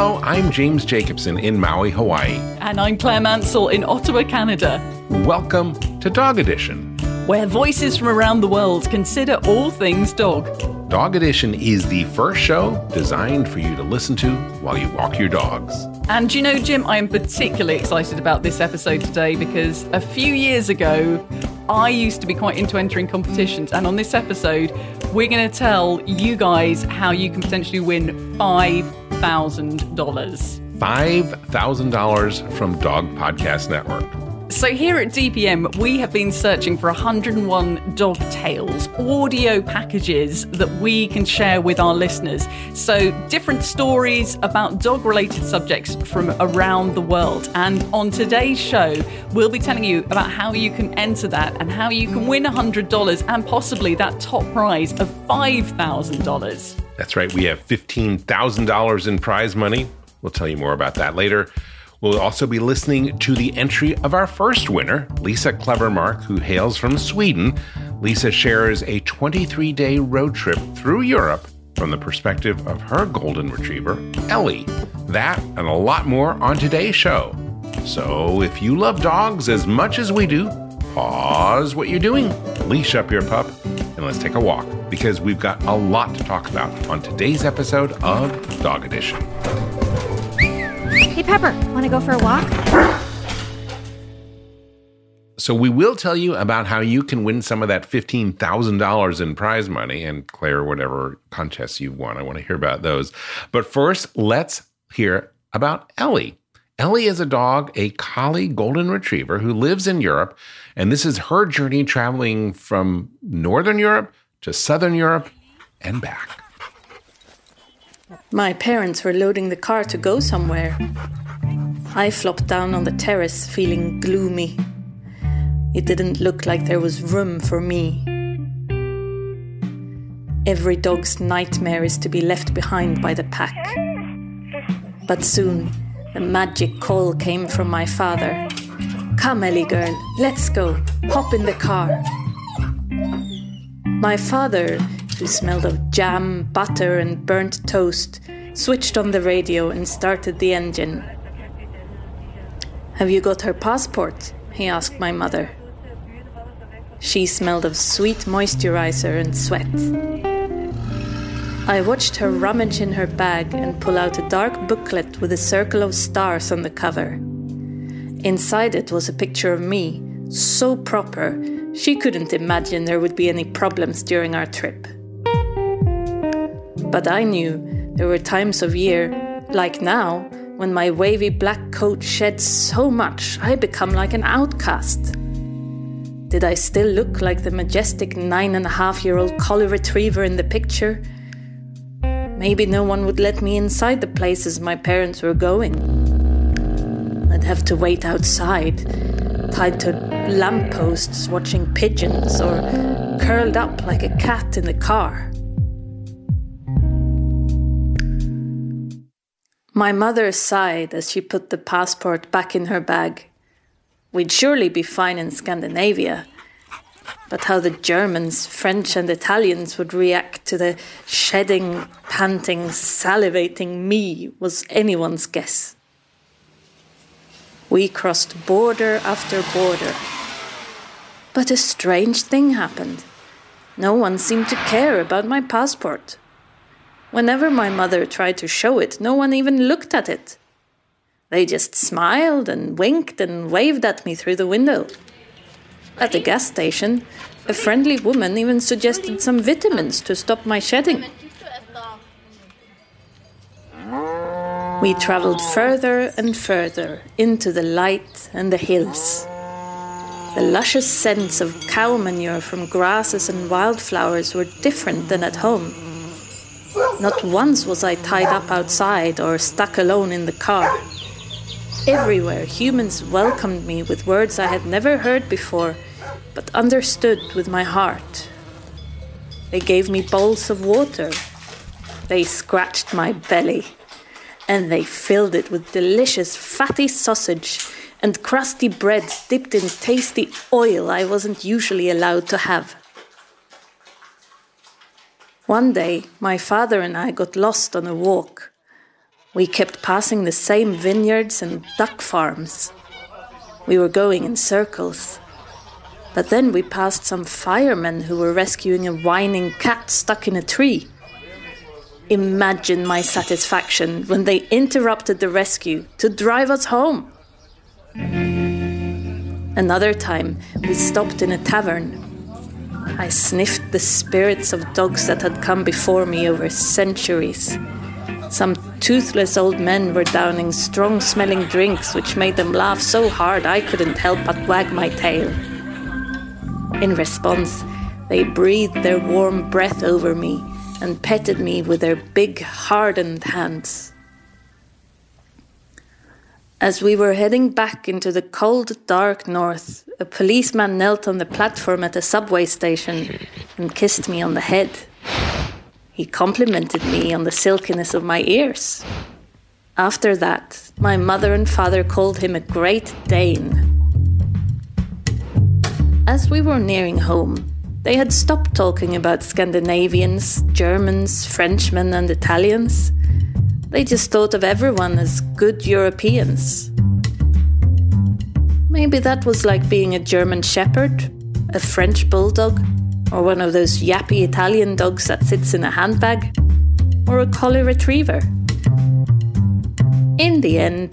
Hello, I'm James Jacobson in Maui, Hawaii. And I'm Claire Mansell in Ottawa, Canada. Welcome to Dog Edition, where voices from around the world consider all things dog. Dog Edition is the first show designed for you to listen to while you walk your dogs. And you know, Jim, I am particularly excited about this episode today because a few years ago, I used to be quite into entering competitions. And on this episode, we're going to tell you guys how you can potentially win $5,000. $5,000 from Dog Podcast Network. So, here at DPN, we have been searching for 101 dog tales, audio packages that we can share with our listeners. So, different stories about dog related subjects from around the world. And on today's show, we'll be telling you about how you can enter that and how you can win $100 and possibly that top prize of $5,000. That's right, we have $15,000 in prize money. We'll tell you more about that later. We'll also be listening to the entry of our first winner, Lisa Clevermark, who hails from Sweden. Lisa shares a 23 day road trip through Europe from the perspective of her golden retriever, Ellie. That and a lot more on today's show. So if you love dogs as much as we do, pause what you're doing, leash up your pup, and let's take a walk because we've got a lot to talk about on today's episode of Dog Edition. Hey, Pepper, want to go for a walk? So, we will tell you about how you can win some of that $15,000 in prize money and Claire, whatever contests you've won. I want to hear about those. But first, let's hear about Ellie. Ellie is a dog, a collie golden retriever who lives in Europe. And this is her journey traveling from Northern Europe to Southern Europe and back. My parents were loading the car to go somewhere. I flopped down on the terrace, feeling gloomy. It didn't look like there was room for me. Every dog's nightmare is to be left behind by the pack. But soon, the magic call came from my father Come, Ellie girl, let's go. Hop in the car. My father who smelled of jam, butter, and burnt toast, switched on the radio and started the engine. Have you got her passport? he asked my mother. She smelled of sweet moisturizer and sweat. I watched her rummage in her bag and pull out a dark booklet with a circle of stars on the cover. Inside it was a picture of me, so proper, she couldn't imagine there would be any problems during our trip. But I knew there were times of year, like now, when my wavy black coat sheds so much I become like an outcast. Did I still look like the majestic nine and a half year old collie retriever in the picture? Maybe no one would let me inside the places my parents were going. I'd have to wait outside, tied to lampposts watching pigeons, or curled up like a cat in the car. My mother sighed as she put the passport back in her bag. We'd surely be fine in Scandinavia. But how the Germans, French, and Italians would react to the shedding, panting, salivating me was anyone's guess. We crossed border after border. But a strange thing happened. No one seemed to care about my passport. Whenever my mother tried to show it, no one even looked at it. They just smiled and winked and waved at me through the window. At the gas station, a friendly woman even suggested some vitamins to stop my shedding. We traveled further and further into the light and the hills. The luscious scents of cow manure from grasses and wildflowers were different than at home. Not once was I tied up outside or stuck alone in the car. Everywhere, humans welcomed me with words I had never heard before, but understood with my heart. They gave me bowls of water. They scratched my belly. And they filled it with delicious fatty sausage and crusty bread dipped in tasty oil I wasn't usually allowed to have. One day, my father and I got lost on a walk. We kept passing the same vineyards and duck farms. We were going in circles. But then we passed some firemen who were rescuing a whining cat stuck in a tree. Imagine my satisfaction when they interrupted the rescue to drive us home. Another time, we stopped in a tavern. I sniffed the spirits of dogs that had come before me over centuries. Some toothless old men were downing strong smelling drinks, which made them laugh so hard I couldn't help but wag my tail. In response, they breathed their warm breath over me and petted me with their big, hardened hands. As we were heading back into the cold, dark north, a policeman knelt on the platform at a subway station and kissed me on the head. He complimented me on the silkiness of my ears. After that, my mother and father called him a Great Dane. As we were nearing home, they had stopped talking about Scandinavians, Germans, Frenchmen, and Italians. They just thought of everyone as good Europeans. Maybe that was like being a German shepherd, a French bulldog, or one of those yappy Italian dogs that sits in a handbag, or a collie retriever. In the end,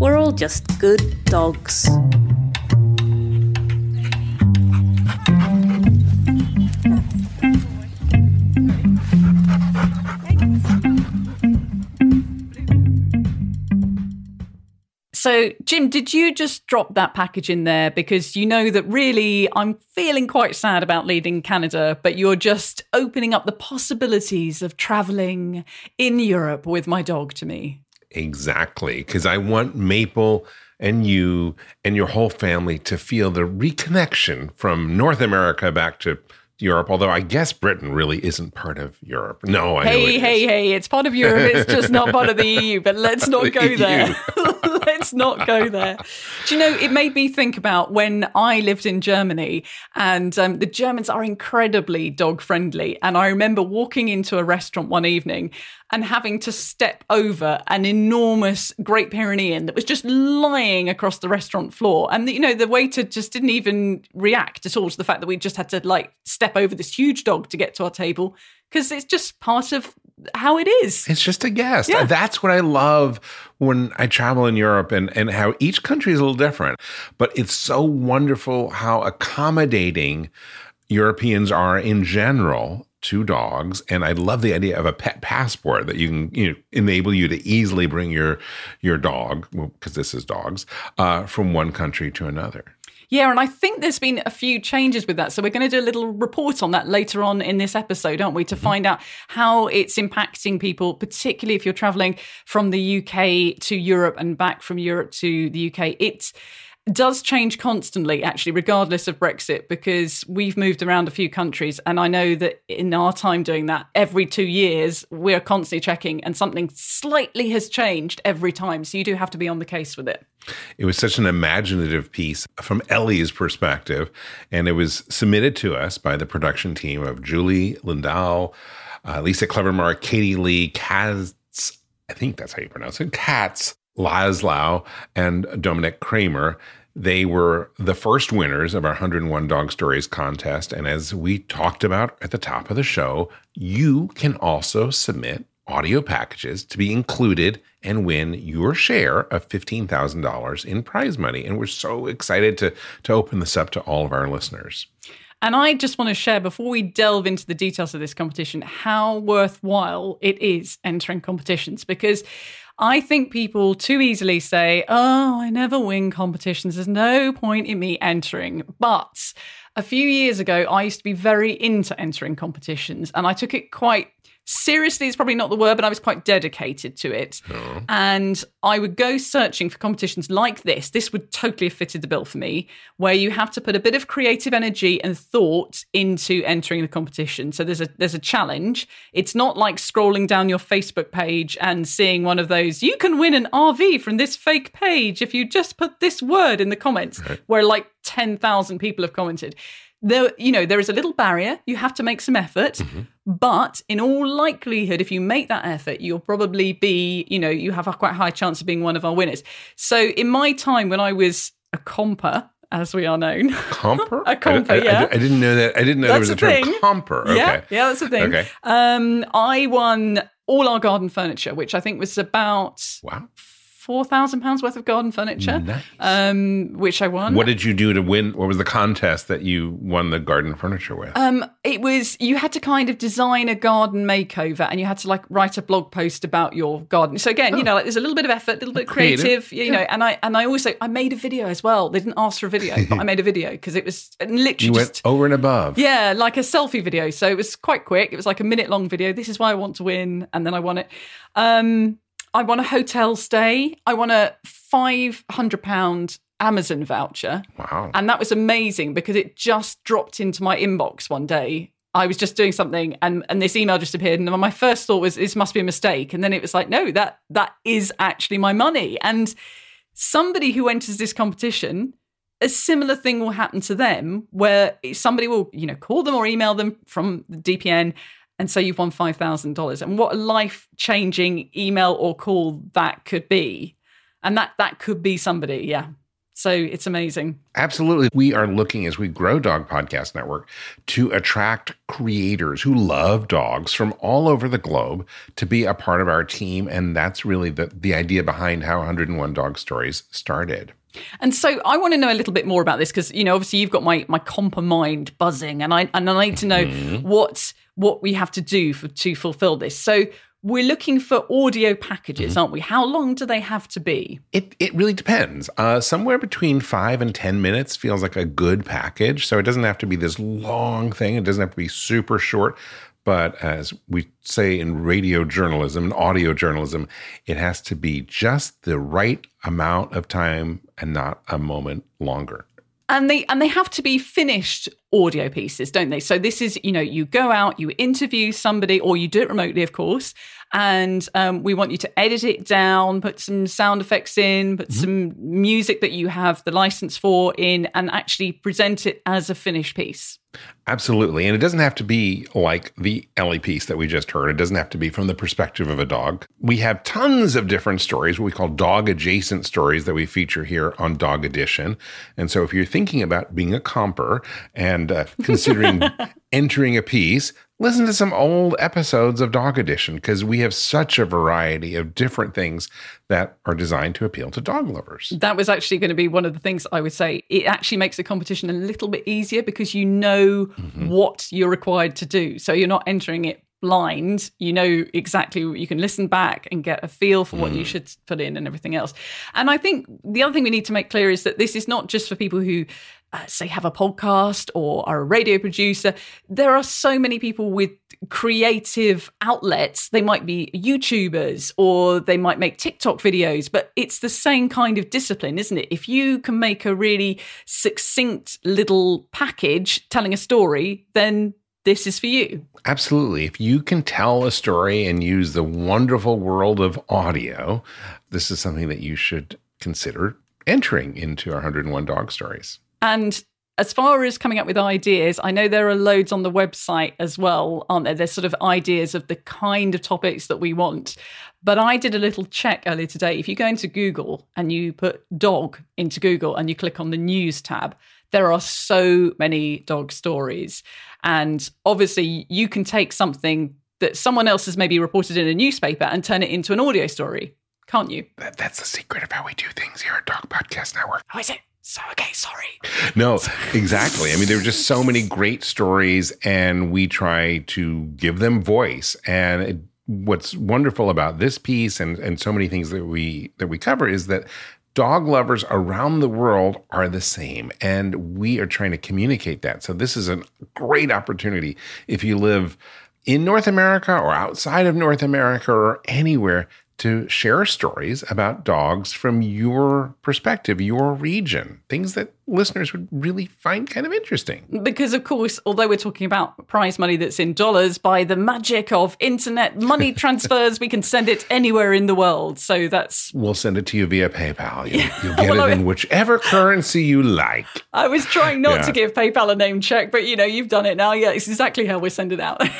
we're all just good dogs. So, Jim, did you just drop that package in there because you know that really I'm feeling quite sad about leaving Canada, but you're just opening up the possibilities of traveling in Europe with my dog to me? Exactly. Because I want Maple and you and your whole family to feel the reconnection from North America back to Europe, although I guess Britain really isn't part of Europe. No, I hey, hey, is. hey! It's part of Europe. It's just not part of the EU. But let's not go there. let's not go there. Do you know? It made me think about when I lived in Germany, and um, the Germans are incredibly dog friendly. And I remember walking into a restaurant one evening and having to step over an enormous Great Pyrenean that was just lying across the restaurant floor. And, you know, the waiter just didn't even react at all to the fact that we just had to like step over this huge dog to get to our table because it's just part of how it is. It's just a guest. Yeah. That's what I love when I travel in Europe and, and how each country is a little different. But it's so wonderful how accommodating Europeans are in general to dogs and i love the idea of a pet passport that you can you know, enable you to easily bring your your dog because well, this is dogs uh, from one country to another yeah, and I think there's been a few changes with that. So we're going to do a little report on that later on in this episode, aren't we, to mm-hmm. find out how it's impacting people, particularly if you're traveling from the UK to Europe and back from Europe to the UK. It's does change constantly, actually, regardless of Brexit, because we've moved around a few countries. And I know that in our time doing that, every two years, we're constantly checking, and something slightly has changed every time. So you do have to be on the case with it. It was such an imaginative piece from Ellie's perspective. And it was submitted to us by the production team of Julie Lindahl, uh, Lisa Clevermark, Katie Lee, Kaz. I think that's how you pronounce it, Katz, Laszlo, and Dominic Kramer. They were the first winners of our 101 Dog Stories contest. And as we talked about at the top of the show, you can also submit audio packages to be included and win your share of $15,000 in prize money. And we're so excited to, to open this up to all of our listeners. And I just want to share before we delve into the details of this competition how worthwhile it is entering competitions because I think people too easily say, oh, I never win competitions. There's no point in me entering. But a few years ago, I used to be very into entering competitions and I took it quite seriously is probably not the word, but I was quite dedicated to it. Oh. And I would go searching for competitions like this. This would totally have fitted the bill for me, where you have to put a bit of creative energy and thought into entering the competition. So there's a there's a challenge. It's not like scrolling down your Facebook page and seeing one of those, you can win an RV from this fake page if you just put this word in the comments, right. where like 10,000 people have commented there, you know, there is a little barrier. You have to make some effort, Mm-hmm. but in all likelihood, if you make that effort, you'll probably be, you know, you have a quite high chance of being one of our winners. So in my time when I was a comper, as we are known, Comper? A comper, I, I- I- yeah. I didn't know that. I didn't know there was a a term thing. comper. Okay. Yeah, yeah, that's the thing. Okay. Um, I won all our garden furniture, which I think was about Wow. Four thousand pounds worth of garden furniture. Nice. Um, which I won. What did you do to win? What was the contest that you won the garden furniture with? Um, it was you had to kind of design a garden makeover, and you had to like write a blog post about your garden. So again, you know, like there's a little bit of effort, a little bit Creative. creative, you know. And I and I also I made a video as well. They didn't ask for a video, but I made a video because it was literally you went over and above. Yeah, like a selfie video. So it was quite quick. It was like a minute long video. This is why I want to win, and then I won it. Um, I want a hotel stay. I want a five hundred pound Amazon voucher, Wow. and that was amazing because it just dropped into my inbox one day. I was just doing something, and and this email just appeared, and my first thought was this must be a mistake, and then it was like, no, that that is actually my money, and somebody who enters this competition a similar thing will happen to them where somebody will you know call them or email them from the dpn and say you've won $5000 and what a life changing email or call that could be and that that could be somebody yeah so it's amazing Absolutely. We are looking as we grow Dog Podcast Network to attract creators who love dogs from all over the globe to be a part of our team. And that's really the, the idea behind how 101 Dog Stories started. And so I want to know a little bit more about this because you know obviously you've got my my comper mind buzzing and I and I need to know mm-hmm. what what we have to do for to fulfill this. So we're looking for audio packages, aren't we? How long do they have to be? It, it really depends. Uh, somewhere between five and 10 minutes feels like a good package. So it doesn't have to be this long thing, it doesn't have to be super short. But as we say in radio journalism and audio journalism, it has to be just the right amount of time and not a moment longer. and they and they have to be finished audio pieces don't they so this is you know you go out you interview somebody or you do it remotely of course and um, we want you to edit it down put some sound effects in put some music that you have the license for in and actually present it as a finished piece Absolutely. And it doesn't have to be like the Ellie piece that we just heard. It doesn't have to be from the perspective of a dog. We have tons of different stories, what we call dog adjacent stories that we feature here on Dog Edition. And so if you're thinking about being a comper and uh, considering entering a piece, listen to some old episodes of Dog Edition because we have such a variety of different things that are designed to appeal to dog lovers. that was actually going to be one of the things I would say. It actually makes the competition a little bit easier because you know what you're required to do. So you're not entering it blind. You know exactly you can listen back and get a feel for what you should put in and everything else. And I think the other thing we need to make clear is that this is not just for people who uh, say have a podcast or are a radio producer. There are so many people with creative outlets. They might be YouTubers or they might make TikTok videos, but it's the same kind of discipline, isn't it? If you can make a really succinct little package telling a story, then this is for you. Absolutely. If you can tell a story and use the wonderful world of audio, this is something that you should consider entering into our 101 dog stories. And as far as coming up with ideas, I know there are loads on the website as well, aren't there? There's sort of ideas of the kind of topics that we want. But I did a little check earlier today. If you go into Google and you put dog into Google and you click on the news tab, there are so many dog stories. And obviously, you can take something that someone else has maybe reported in a newspaper and turn it into an audio story, can't you? That, that's the secret of how we do things here at Dog Podcast Network. Oh, is it? So, okay, sorry. No, exactly. I mean, there are just so many great stories, and we try to give them voice. And it, what's wonderful about this piece and, and so many things that we that we cover is that dog lovers around the world are the same, and we are trying to communicate that. So this is a great opportunity if you live in North America or outside of North America or anywhere to share stories about dogs from your perspective, your region, things that listeners would really find kind of interesting. Because, of course, although we're talking about prize money that's in dollars, by the magic of internet money transfers, we can send it anywhere in the world. So that's. We'll send it to you via PayPal. You'll, you'll get well, it in whichever currency you like. I was trying not yeah. to give PayPal a name check, but you know, you've done it now. Yeah, it's exactly how we send it out.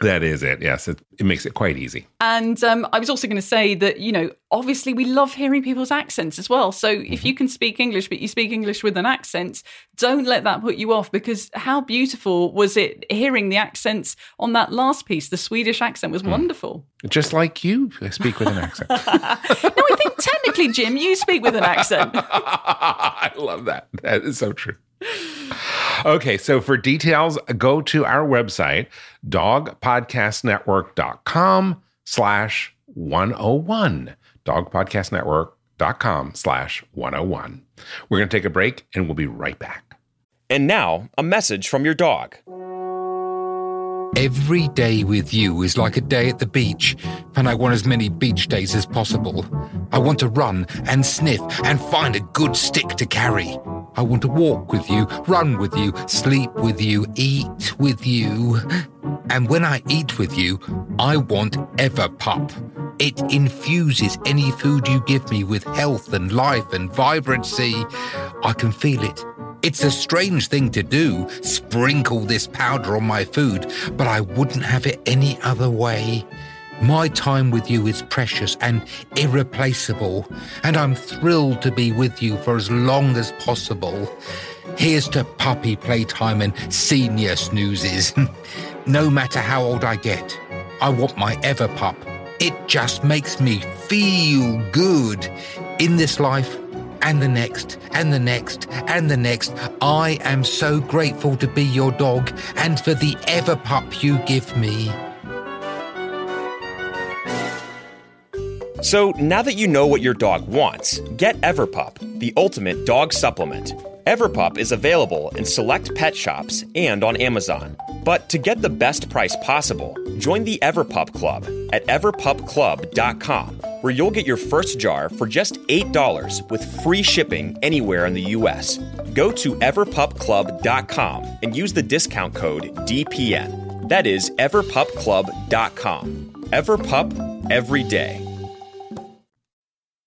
that is it. Yes, it, it makes it quite easy. And um, I was also going to say that you know, obviously, we love hearing people's accents as well. So mm-hmm. if you can speak English, but you speak English with an accent, don't let that put you off because how beautiful was it hearing the accents on that last piece? The Swedish accent was mm. wonderful. Just like you speak with an accent. no, I think technically, Jim, you speak with an accent. I love that. That is so true. Okay, so for details, go to our website, dogpodcastnetwork.com slash 101. Dogpodcastnetwork.com slash 101. We're going to take a break and we'll be right back. And now, a message from your dog. Every day with you is like a day at the beach, and I want as many beach days as possible. I want to run and sniff and find a good stick to carry. I want to walk with you, run with you, sleep with you, eat with you. And when I eat with you, I want Everpup. It infuses any food you give me with health and life and vibrancy. I can feel it. It's a strange thing to do, sprinkle this powder on my food, but I wouldn't have it any other way. My time with you is precious and irreplaceable, and I'm thrilled to be with you for as long as possible. Here's to puppy playtime and senior snoozes. no matter how old I get, I want my Everpup. It just makes me feel good in this life and the next, and the next, and the next. I am so grateful to be your dog and for the Everpup you give me. So now that you know what your dog wants, get Everpup, the ultimate dog supplement. Everpup is available in select pet shops and on Amazon. But to get the best price possible, join the Everpup Club at everpupclub.com, where you'll get your first jar for just $8 with free shipping anywhere in the US. Go to everpupclub.com and use the discount code DPN. That is everpupclub.com. Everpup every day.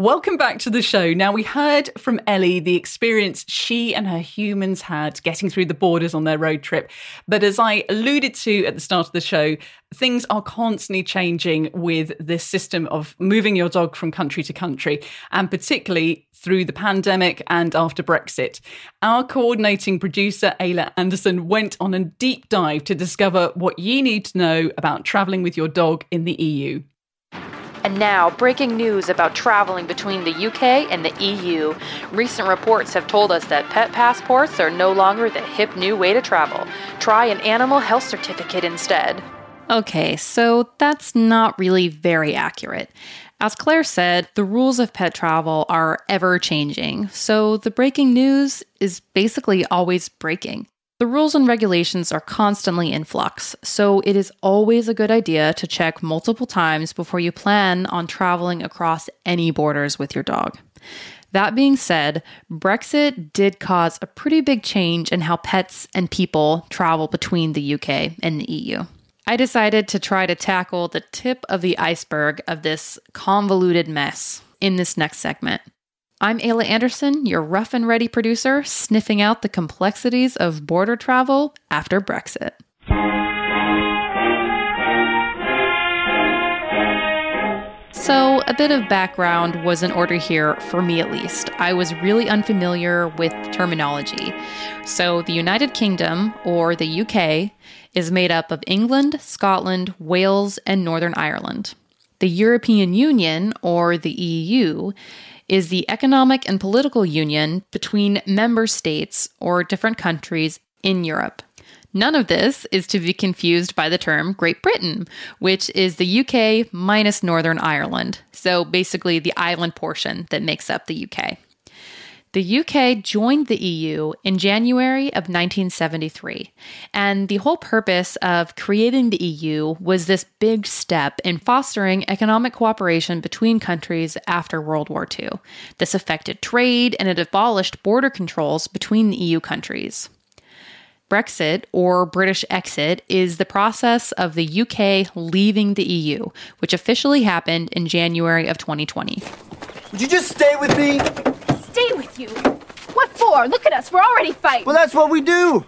Welcome back to the show. Now, we heard from Ellie the experience she and her humans had getting through the borders on their road trip. But as I alluded to at the start of the show, things are constantly changing with this system of moving your dog from country to country, and particularly through the pandemic and after Brexit. Our coordinating producer, Ayla Anderson, went on a deep dive to discover what you need to know about traveling with your dog in the EU. And now, breaking news about traveling between the UK and the EU. Recent reports have told us that pet passports are no longer the hip new way to travel. Try an animal health certificate instead. Okay, so that's not really very accurate. As Claire said, the rules of pet travel are ever changing, so the breaking news is basically always breaking. The rules and regulations are constantly in flux, so it is always a good idea to check multiple times before you plan on traveling across any borders with your dog. That being said, Brexit did cause a pretty big change in how pets and people travel between the UK and the EU. I decided to try to tackle the tip of the iceberg of this convoluted mess in this next segment. I'm Ayla Anderson, your rough and ready producer, sniffing out the complexities of border travel after Brexit. So, a bit of background was in order here, for me at least. I was really unfamiliar with terminology. So, the United Kingdom, or the UK, is made up of England, Scotland, Wales, and Northern Ireland. The European Union, or the EU, is the economic and political union between member states or different countries in Europe. None of this is to be confused by the term Great Britain, which is the UK minus Northern Ireland. So basically, the island portion that makes up the UK. The UK joined the EU in January of 1973, and the whole purpose of creating the EU was this big step in fostering economic cooperation between countries after World War II. This affected trade and it abolished border controls between the EU countries. Brexit, or British exit, is the process of the UK leaving the EU, which officially happened in January of 2020. Would you just stay with me? Stay with you. What for? Look at us. We're already fighting. Well, that's what we do.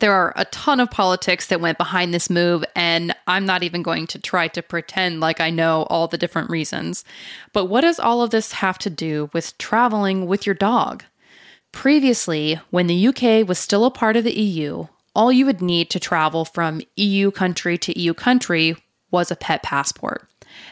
There are a ton of politics that went behind this move, and I'm not even going to try to pretend like I know all the different reasons. But what does all of this have to do with traveling with your dog? Previously, when the UK was still a part of the EU, all you would need to travel from EU country to EU country was a pet passport.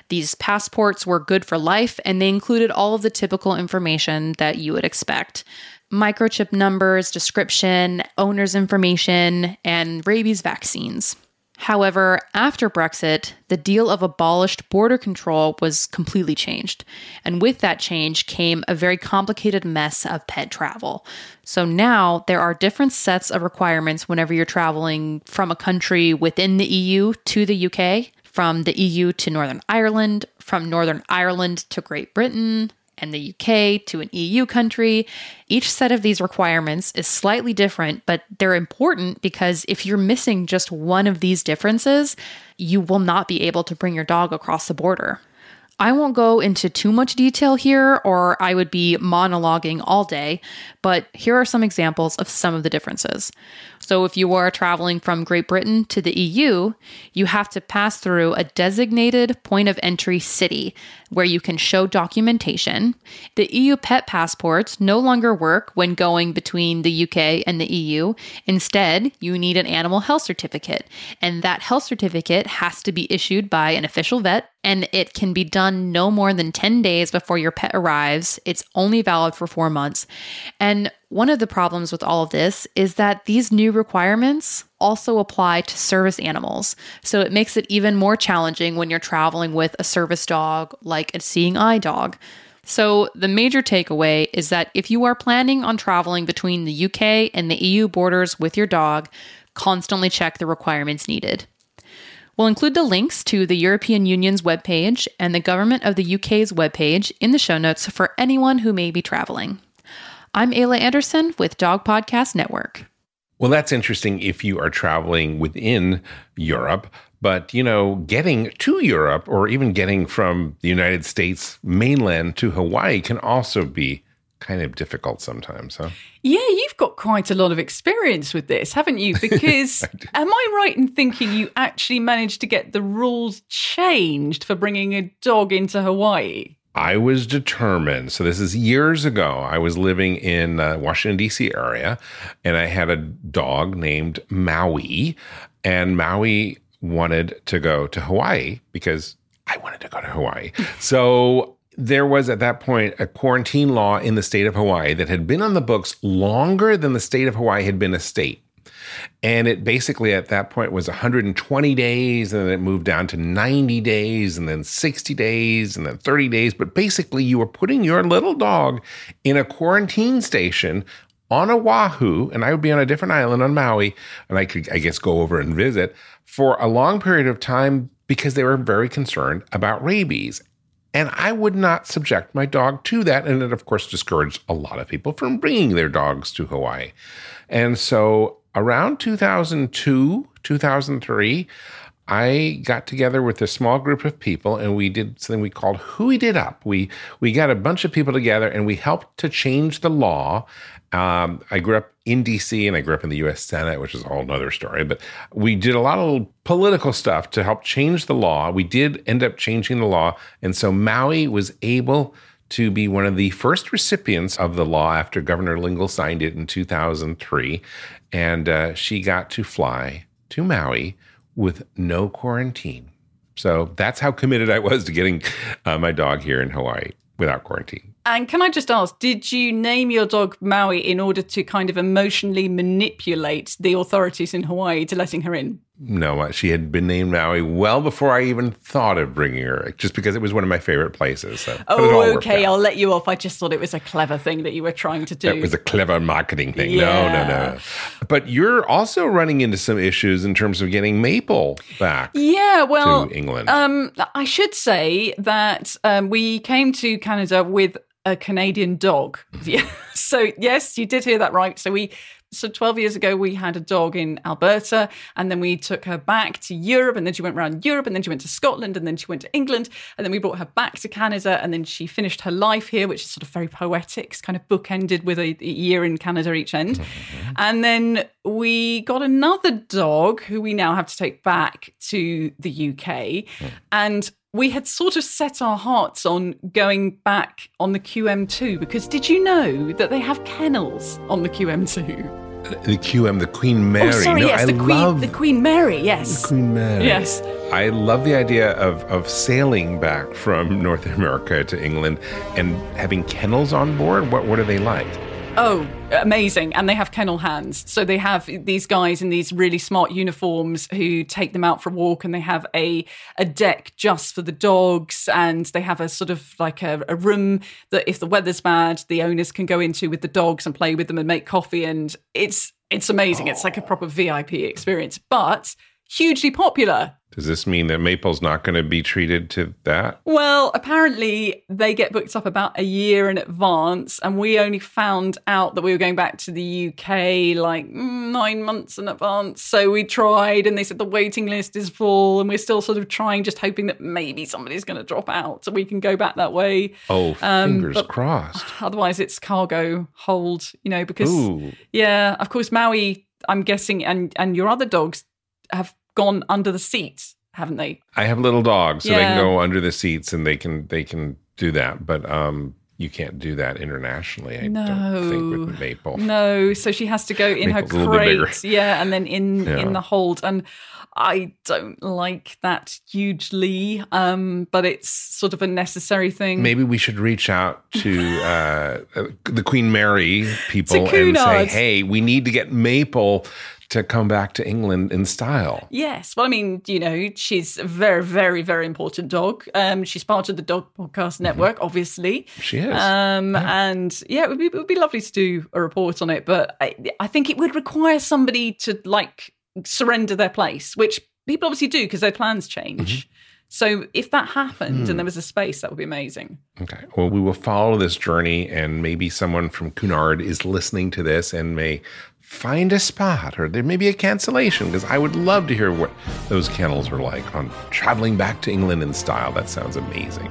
These passports were good for life and they included all of the typical information that you would expect microchip numbers, description, owner's information, and rabies vaccines. However, after Brexit, the deal of abolished border control was completely changed. And with that change came a very complicated mess of pet travel. So now there are different sets of requirements whenever you're traveling from a country within the EU to the UK, from the EU to Northern Ireland, from Northern Ireland to Great Britain, and the UK to an EU country. Each set of these requirements is slightly different, but they're important because if you're missing just one of these differences, you will not be able to bring your dog across the border. I won't go into too much detail here, or I would be monologuing all day, but here are some examples of some of the differences. So, if you are traveling from Great Britain to the EU, you have to pass through a designated point of entry city where you can show documentation. The EU pet passports no longer work when going between the UK and the EU. Instead, you need an animal health certificate, and that health certificate has to be issued by an official vet and it can be done no more than 10 days before your pet arrives. It's only valid for four months. And one of the problems with all of this is that these new requirements also apply to service animals. So it makes it even more challenging when you're traveling with a service dog like a seeing eye dog. So, the major takeaway is that if you are planning on traveling between the UK and the EU borders with your dog, constantly check the requirements needed. We'll include the links to the European Union's webpage and the Government of the UK's webpage in the show notes for anyone who may be traveling. I'm Ayla Anderson with Dog Podcast Network. Well, that's interesting if you are traveling within Europe. But, you know, getting to Europe or even getting from the United States mainland to Hawaii can also be kind of difficult sometimes, huh? Yeah, you've got quite a lot of experience with this, haven't you? Because I am I right in thinking you actually managed to get the rules changed for bringing a dog into Hawaii? I was determined. So this is years ago. I was living in uh, Washington D.C. area, and I had a dog named Maui, and Maui wanted to go to Hawaii because I wanted to go to Hawaii. so there was at that point a quarantine law in the state of Hawaii that had been on the books longer than the state of Hawaii had been a state. And it basically at that point was 120 days, and then it moved down to 90 days, and then 60 days, and then 30 days. But basically, you were putting your little dog in a quarantine station on Oahu, and I would be on a different island on Maui, and I could, I guess, go over and visit for a long period of time because they were very concerned about rabies. And I would not subject my dog to that. And it, of course, discouraged a lot of people from bringing their dogs to Hawaii. And so around 2002, 2003, I got together with a small group of people and we did something we called Who We Did Up. We we got a bunch of people together and we helped to change the law. Um, I grew up in DC and I grew up in the US Senate, which is a whole other story. But we did a lot of political stuff to help change the law. We did end up changing the law. And so Maui was able to be one of the first recipients of the law after Governor Lingle signed it in 2003. And uh, she got to fly to Maui with no quarantine. So that's how committed I was to getting uh, my dog here in Hawaii without quarantine. And can I just ask, did you name your dog Maui in order to kind of emotionally manipulate the authorities in Hawaii to letting her in? No, uh, she had been named Maui well before I even thought of bringing her, just because it was one of my favorite places. So, oh, okay. I'll let you off. I just thought it was a clever thing that you were trying to do. It was a clever marketing thing. Yeah. No, no, no. But you're also running into some issues in terms of getting Maple back. Yeah, well, to England. Um, I should say that um, we came to Canada with a Canadian dog. So yes, you did hear that right. So we so 12 years ago we had a dog in Alberta and then we took her back to Europe and then she went around Europe and then she went to Scotland and then she went to England and then we brought her back to Canada and then she finished her life here which is sort of very poetic it's kind of bookended with a, a year in Canada each end mm-hmm. and then we got another dog who we now have to take back to the UK mm. and we had sort of set our hearts on going back on the QM2 because did you know that they have kennels on the QM2? The QM, the Queen oh, Mary. Oh, sorry, no, yes, I the Queen, love the Queen Mary. Yes, the Queen Mary. Yes, I love the idea of of sailing back from North America to England and having kennels on board. What what are they like? Oh, amazing. And they have kennel hands. So they have these guys in these really smart uniforms who take them out for a walk and they have a, a deck just for the dogs. And they have a sort of like a, a room that if the weather's bad, the owners can go into with the dogs and play with them and make coffee. And it's, it's amazing. It's like a proper VIP experience, but hugely popular. Does this mean that Maple's not going to be treated to that? Well, apparently they get booked up about a year in advance, and we only found out that we were going back to the UK like mm, nine months in advance. So we tried, and they said the waiting list is full, and we're still sort of trying, just hoping that maybe somebody's going to drop out so we can go back that way. Oh, um, fingers crossed. Otherwise, it's cargo hold, you know, because Ooh. yeah, of course, Maui. I'm guessing, and and your other dogs have gone under the seats, haven't they? I have little dogs, so yeah. they can go under the seats and they can they can do that. But um, you can't do that internationally. I no. don't think with Maple. No, so she has to go in her crate, yeah, and then in yeah. in the hold. And I don't like that hugely, um, but it's sort of a necessary thing. Maybe we should reach out to uh, the Queen Mary people and say, "Hey, we need to get Maple to come back to England in style. Yes. Well, I mean, you know, she's a very, very, very important dog. Um, she's part of the Dog Podcast mm-hmm. Network, mm-hmm. obviously. She is. Um, yeah. And yeah, it would, be, it would be lovely to do a report on it. But I, I think it would require somebody to like surrender their place, which people obviously do because their plans change. Mm-hmm. So if that happened mm. and there was a space, that would be amazing. Okay. Well, we will follow this journey, and maybe someone from Cunard is listening to this and may find a spot or there may be a cancellation because I would love to hear what those kennels are like on traveling back to England in style. That sounds amazing.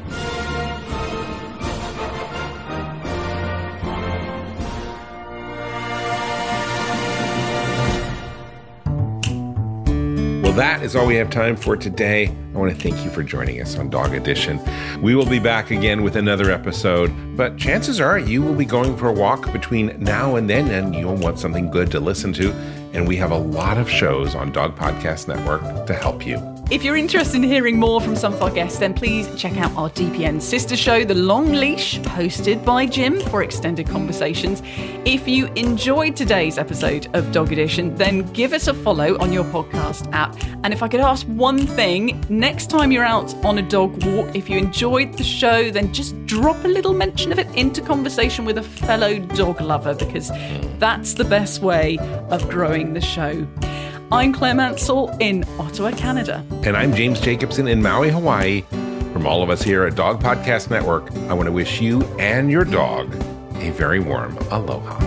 That is all we have time for today. I want to thank you for joining us on Dog Edition. We will be back again with another episode, but chances are you will be going for a walk between now and then, and you'll want something good to listen to. And we have a lot of shows on Dog Podcast Network to help you. If you're interested in hearing more from some of our guests, then please check out our DPN sister show, The Long Leash, hosted by Jim for extended conversations. If you enjoyed today's episode of Dog Edition, then give us a follow on your podcast app. And if I could ask one thing, next time you're out on a dog walk, if you enjoyed the show, then just drop a little mention of it into conversation with a fellow dog lover because that's the best way of growing the show. I'm Claire Mansell in Ottawa, Canada. And I'm James Jacobson in Maui, Hawaii. From all of us here at Dog Podcast Network, I want to wish you and your dog a very warm aloha.